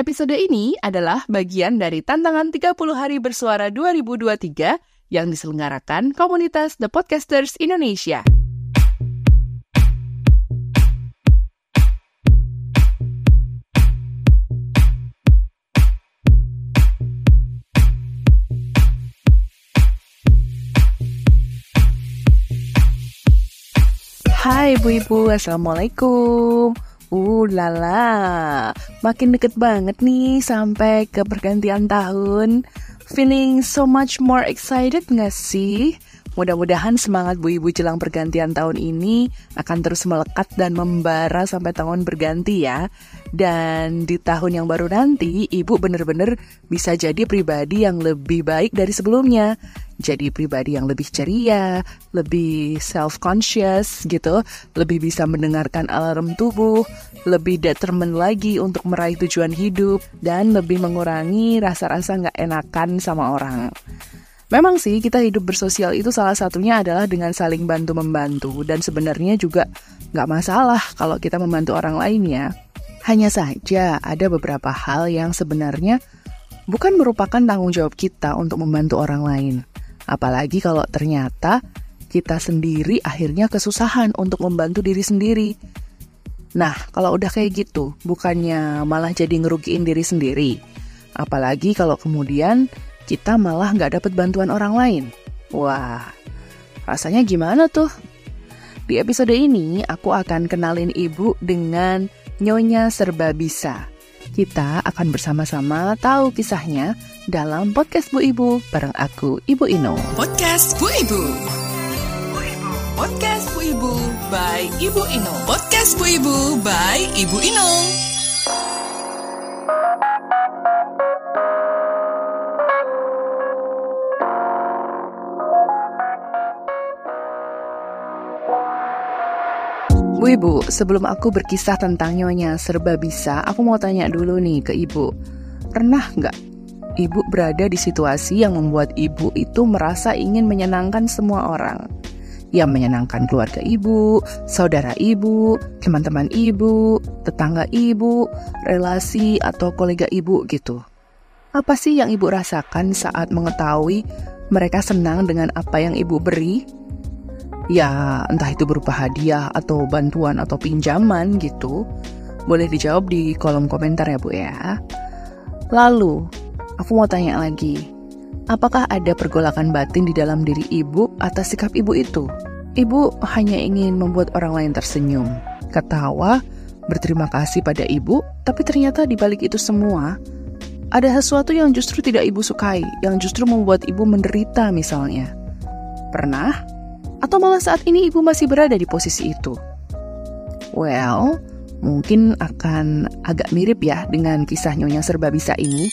Episode ini adalah bagian dari tantangan 30 hari bersuara 2023 yang diselenggarakan komunitas The Podcasters Indonesia. Hai ibu-ibu, Assalamualaikum. Uh lala, makin deket banget nih sampai ke pergantian tahun. Feeling so much more excited gak sih? Mudah-mudahan semangat bu ibu jelang pergantian tahun ini akan terus melekat dan membara sampai tahun berganti ya. Dan di tahun yang baru nanti, ibu bener-bener bisa jadi pribadi yang lebih baik dari sebelumnya. Jadi pribadi yang lebih ceria, lebih self-conscious gitu, lebih bisa mendengarkan alarm tubuh, lebih determined lagi untuk meraih tujuan hidup, dan lebih mengurangi rasa-rasa nggak enakan sama orang. Memang sih kita hidup bersosial itu salah satunya adalah dengan saling bantu-membantu dan sebenarnya juga nggak masalah kalau kita membantu orang lain ya. Hanya saja ada beberapa hal yang sebenarnya bukan merupakan tanggung jawab kita untuk membantu orang lain. Apalagi kalau ternyata kita sendiri akhirnya kesusahan untuk membantu diri sendiri. Nah, kalau udah kayak gitu, bukannya malah jadi ngerugiin diri sendiri. Apalagi kalau kemudian kita malah nggak dapat bantuan orang lain. Wah, rasanya gimana tuh? Di episode ini, aku akan kenalin ibu dengan Nyonya Serba Bisa. Kita akan bersama-sama tahu kisahnya dalam podcast Bu Ibu bareng aku, Ibu Ino. Podcast Bu Ibu. Podcast Bu Ibu by Ibu Ino. Podcast Bu Ibu by Ibu Ino. Bu Ibu, sebelum aku berkisah tentang Nyonya serba bisa, aku mau tanya dulu nih ke Ibu. Pernah nggak Ibu berada di situasi yang membuat Ibu itu merasa ingin menyenangkan semua orang? Yang menyenangkan keluarga Ibu, saudara Ibu, teman-teman Ibu, tetangga Ibu, relasi atau kolega Ibu gitu. Apa sih yang Ibu rasakan saat mengetahui mereka senang dengan apa yang Ibu beri Ya, entah itu berupa hadiah atau bantuan atau pinjaman gitu. Boleh dijawab di kolom komentar ya Bu ya. Lalu, aku mau tanya lagi. Apakah ada pergolakan batin di dalam diri ibu atas sikap ibu itu? Ibu hanya ingin membuat orang lain tersenyum, ketawa, berterima kasih pada ibu, tapi ternyata di balik itu semua, ada sesuatu yang justru tidak ibu sukai, yang justru membuat ibu menderita misalnya. Pernah? Atau malah saat ini ibu masih berada di posisi itu? Well, mungkin akan agak mirip ya dengan kisah Nyonya Serba Bisa ini.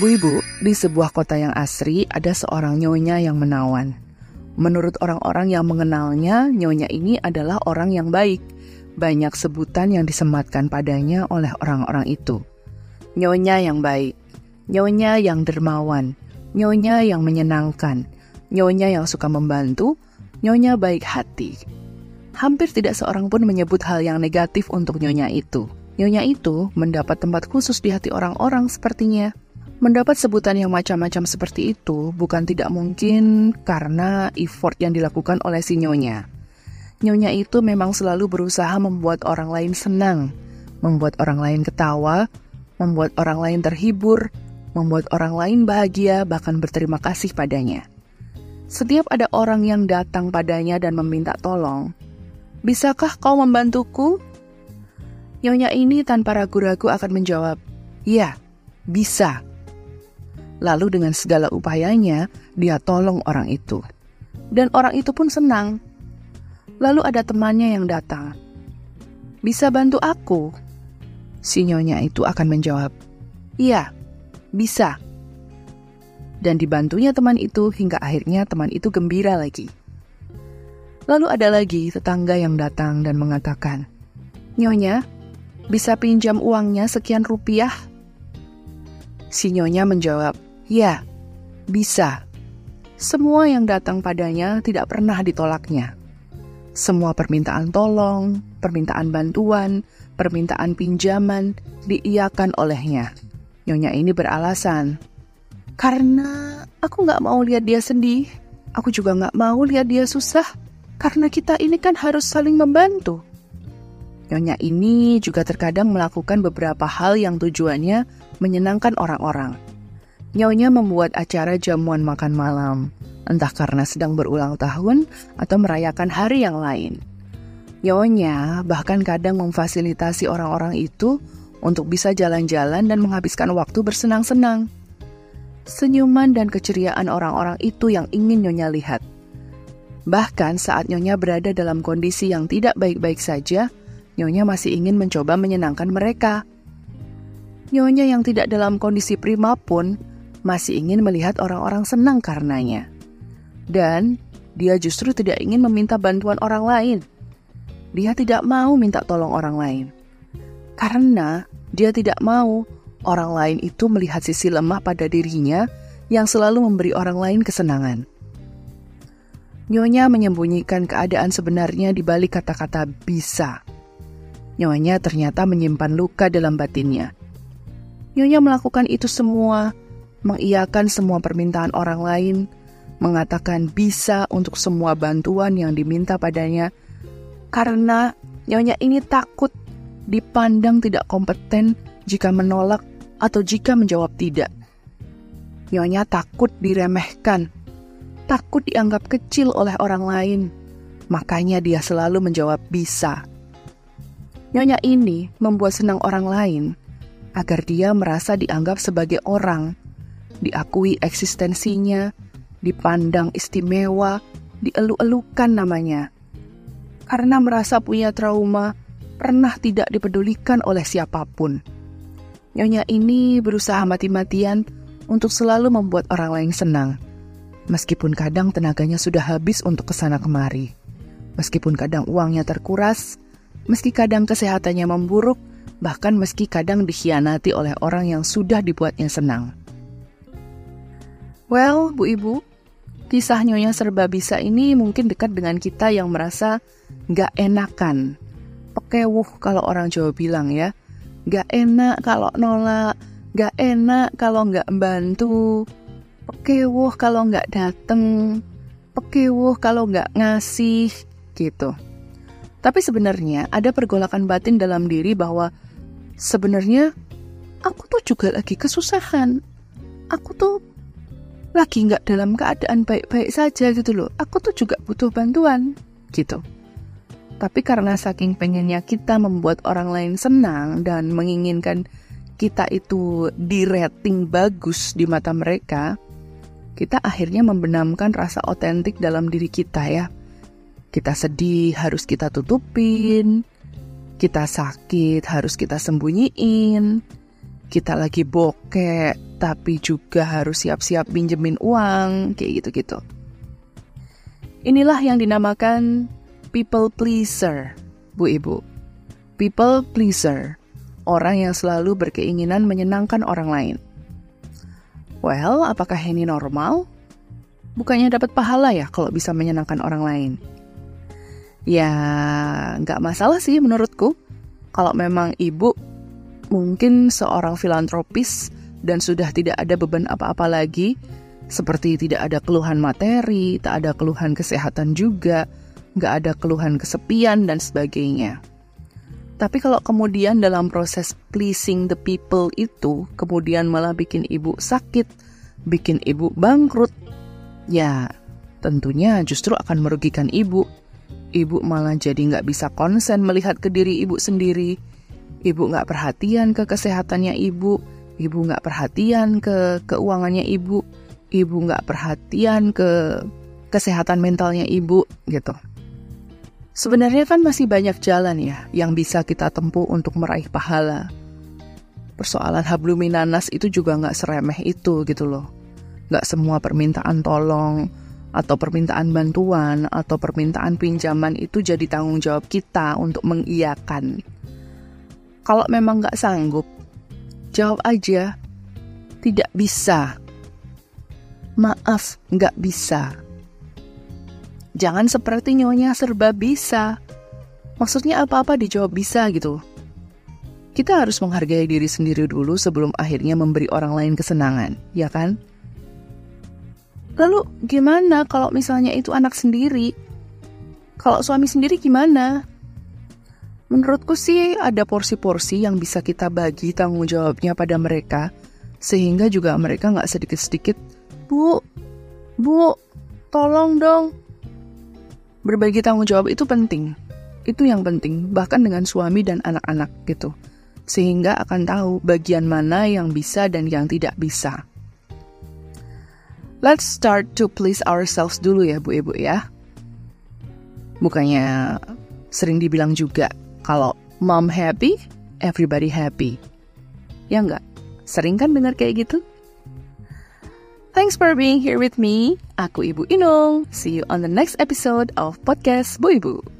Bu Ibu, di sebuah kota yang asri ada seorang nyonya yang menawan. Menurut orang-orang yang mengenalnya, nyonya ini adalah orang yang baik. Banyak sebutan yang disematkan padanya oleh orang-orang itu. Nyonya yang baik, nyonya yang dermawan, nyonya yang menyenangkan, nyonya yang suka membantu, nyonya baik hati. Hampir tidak seorang pun menyebut hal yang negatif untuk nyonya itu. Nyonya itu mendapat tempat khusus di hati orang-orang sepertinya. Mendapat sebutan yang macam-macam seperti itu bukan tidak mungkin karena effort yang dilakukan oleh si nyonya. Nyonya itu memang selalu berusaha membuat orang lain senang, membuat orang lain ketawa, membuat orang lain terhibur, membuat orang lain bahagia, bahkan berterima kasih padanya. Setiap ada orang yang datang padanya dan meminta tolong, "Bisakah kau membantuku?" Nyonya ini tanpa ragu-ragu akan menjawab, "Ya, bisa." Lalu dengan segala upayanya, dia tolong orang itu. Dan orang itu pun senang. Lalu ada temannya yang datang. Bisa bantu aku? Si nyonya itu akan menjawab, Iya, bisa. Dan dibantunya teman itu hingga akhirnya teman itu gembira lagi. Lalu ada lagi tetangga yang datang dan mengatakan, Nyonya, bisa pinjam uangnya sekian rupiah? Si Nyonya menjawab, Ya, bisa. Semua yang datang padanya tidak pernah ditolaknya. Semua permintaan tolong, permintaan bantuan, permintaan pinjaman diiyakan olehnya. Nyonya ini beralasan, karena aku nggak mau lihat dia sedih. Aku juga nggak mau lihat dia susah. Karena kita ini kan harus saling membantu. Nyonya ini juga terkadang melakukan beberapa hal yang tujuannya menyenangkan orang-orang. Nyonya membuat acara jamuan makan malam, entah karena sedang berulang tahun atau merayakan hari yang lain. Nyonya bahkan kadang memfasilitasi orang-orang itu untuk bisa jalan-jalan dan menghabiskan waktu bersenang-senang. Senyuman dan keceriaan orang-orang itu yang ingin Nyonya lihat. Bahkan saat Nyonya berada dalam kondisi yang tidak baik-baik saja, Nyonya masih ingin mencoba menyenangkan mereka. Nyonya yang tidak dalam kondisi prima pun masih ingin melihat orang-orang senang karenanya. Dan dia justru tidak ingin meminta bantuan orang lain. Dia tidak mau minta tolong orang lain. Karena dia tidak mau orang lain itu melihat sisi lemah pada dirinya yang selalu memberi orang lain kesenangan. Nyonya menyembunyikan keadaan sebenarnya di balik kata-kata bisa. Nyonya ternyata menyimpan luka dalam batinnya. Nyonya melakukan itu semua, mengiyakan semua permintaan orang lain, mengatakan bisa untuk semua bantuan yang diminta padanya, karena Nyonya ini takut dipandang tidak kompeten jika menolak atau jika menjawab tidak. Nyonya takut diremehkan takut dianggap kecil oleh orang lain. Makanya dia selalu menjawab bisa. Nyonya ini membuat senang orang lain agar dia merasa dianggap sebagai orang, diakui eksistensinya, dipandang istimewa, dielu-elukan namanya. Karena merasa punya trauma, pernah tidak dipedulikan oleh siapa pun. Nyonya ini berusaha mati-matian untuk selalu membuat orang lain senang Meskipun kadang tenaganya sudah habis untuk ke sana kemari. Meskipun kadang uangnya terkuras, meski kadang kesehatannya memburuk, bahkan meski kadang dikhianati oleh orang yang sudah dibuatnya senang. Well, Bu Ibu, kisah Nyonya Serba Bisa ini mungkin dekat dengan kita yang merasa gak enakan. Pekewuh kalau orang Jawa bilang ya. Gak enak kalau nolak, gak enak kalau gak membantu, pekewuh kalau nggak dateng, pekewuh kalau nggak ngasih, gitu. Tapi sebenarnya ada pergolakan batin dalam diri bahwa sebenarnya aku tuh juga lagi kesusahan. Aku tuh lagi nggak dalam keadaan baik-baik saja gitu loh. Aku tuh juga butuh bantuan, gitu. Tapi karena saking pengennya kita membuat orang lain senang dan menginginkan kita itu di rating bagus di mata mereka, kita akhirnya membenamkan rasa otentik dalam diri kita ya. Kita sedih harus kita tutupin, kita sakit harus kita sembunyiin, kita lagi bokek tapi juga harus siap-siap pinjemin uang, kayak gitu-gitu. Inilah yang dinamakan people pleaser, Bu Ibu. People pleaser, orang yang selalu berkeinginan menyenangkan orang lain. Well, apakah ini normal? Bukannya dapat pahala ya kalau bisa menyenangkan orang lain? Ya, nggak masalah sih menurutku. Kalau memang ibu mungkin seorang filantropis dan sudah tidak ada beban apa-apa lagi, seperti tidak ada keluhan materi, tak ada keluhan kesehatan juga, nggak ada keluhan kesepian dan sebagainya. Tapi kalau kemudian dalam proses pleasing the people itu, kemudian malah bikin ibu sakit, bikin ibu bangkrut, ya tentunya justru akan merugikan ibu. Ibu malah jadi nggak bisa konsen melihat ke diri ibu sendiri. Ibu nggak perhatian ke kesehatannya ibu. Ibu nggak perhatian ke keuangannya ibu. Ibu nggak perhatian ke kesehatan mentalnya ibu gitu. Sebenarnya kan masih banyak jalan ya yang bisa kita tempuh untuk meraih pahala. Persoalan habluminanas itu juga nggak seremeh itu gitu loh. Nggak semua permintaan tolong, atau permintaan bantuan, atau permintaan pinjaman itu jadi tanggung jawab kita untuk mengiyakan. Kalau memang nggak sanggup, jawab aja, tidak bisa. Maaf, nggak bisa. Jangan seperti nyonya serba bisa. Maksudnya apa-apa dijawab bisa gitu. kita harus menghargai diri sendiri dulu sebelum akhirnya memberi orang lain kesenangan, ya kan? Lalu gimana kalau misalnya itu anak sendiri? Kalau suami sendiri gimana? Menurutku sih ada porsi-porsi yang bisa kita bagi tanggung jawabnya pada mereka, sehingga juga mereka nggak sedikit-sedikit, Bu, Bu, tolong dong. Berbagi tanggung jawab itu penting. Itu yang penting, bahkan dengan suami dan anak-anak gitu. Sehingga akan tahu bagian mana yang bisa dan yang tidak bisa. Let's start to please ourselves dulu ya Bu Ibu ya. Bukannya sering dibilang juga kalau mom happy, everybody happy. Ya enggak? Sering kan dengar kayak gitu? Thanks for being here with me. Aku Ibu Inung. See you on the next episode of Podcast Bu Ibu.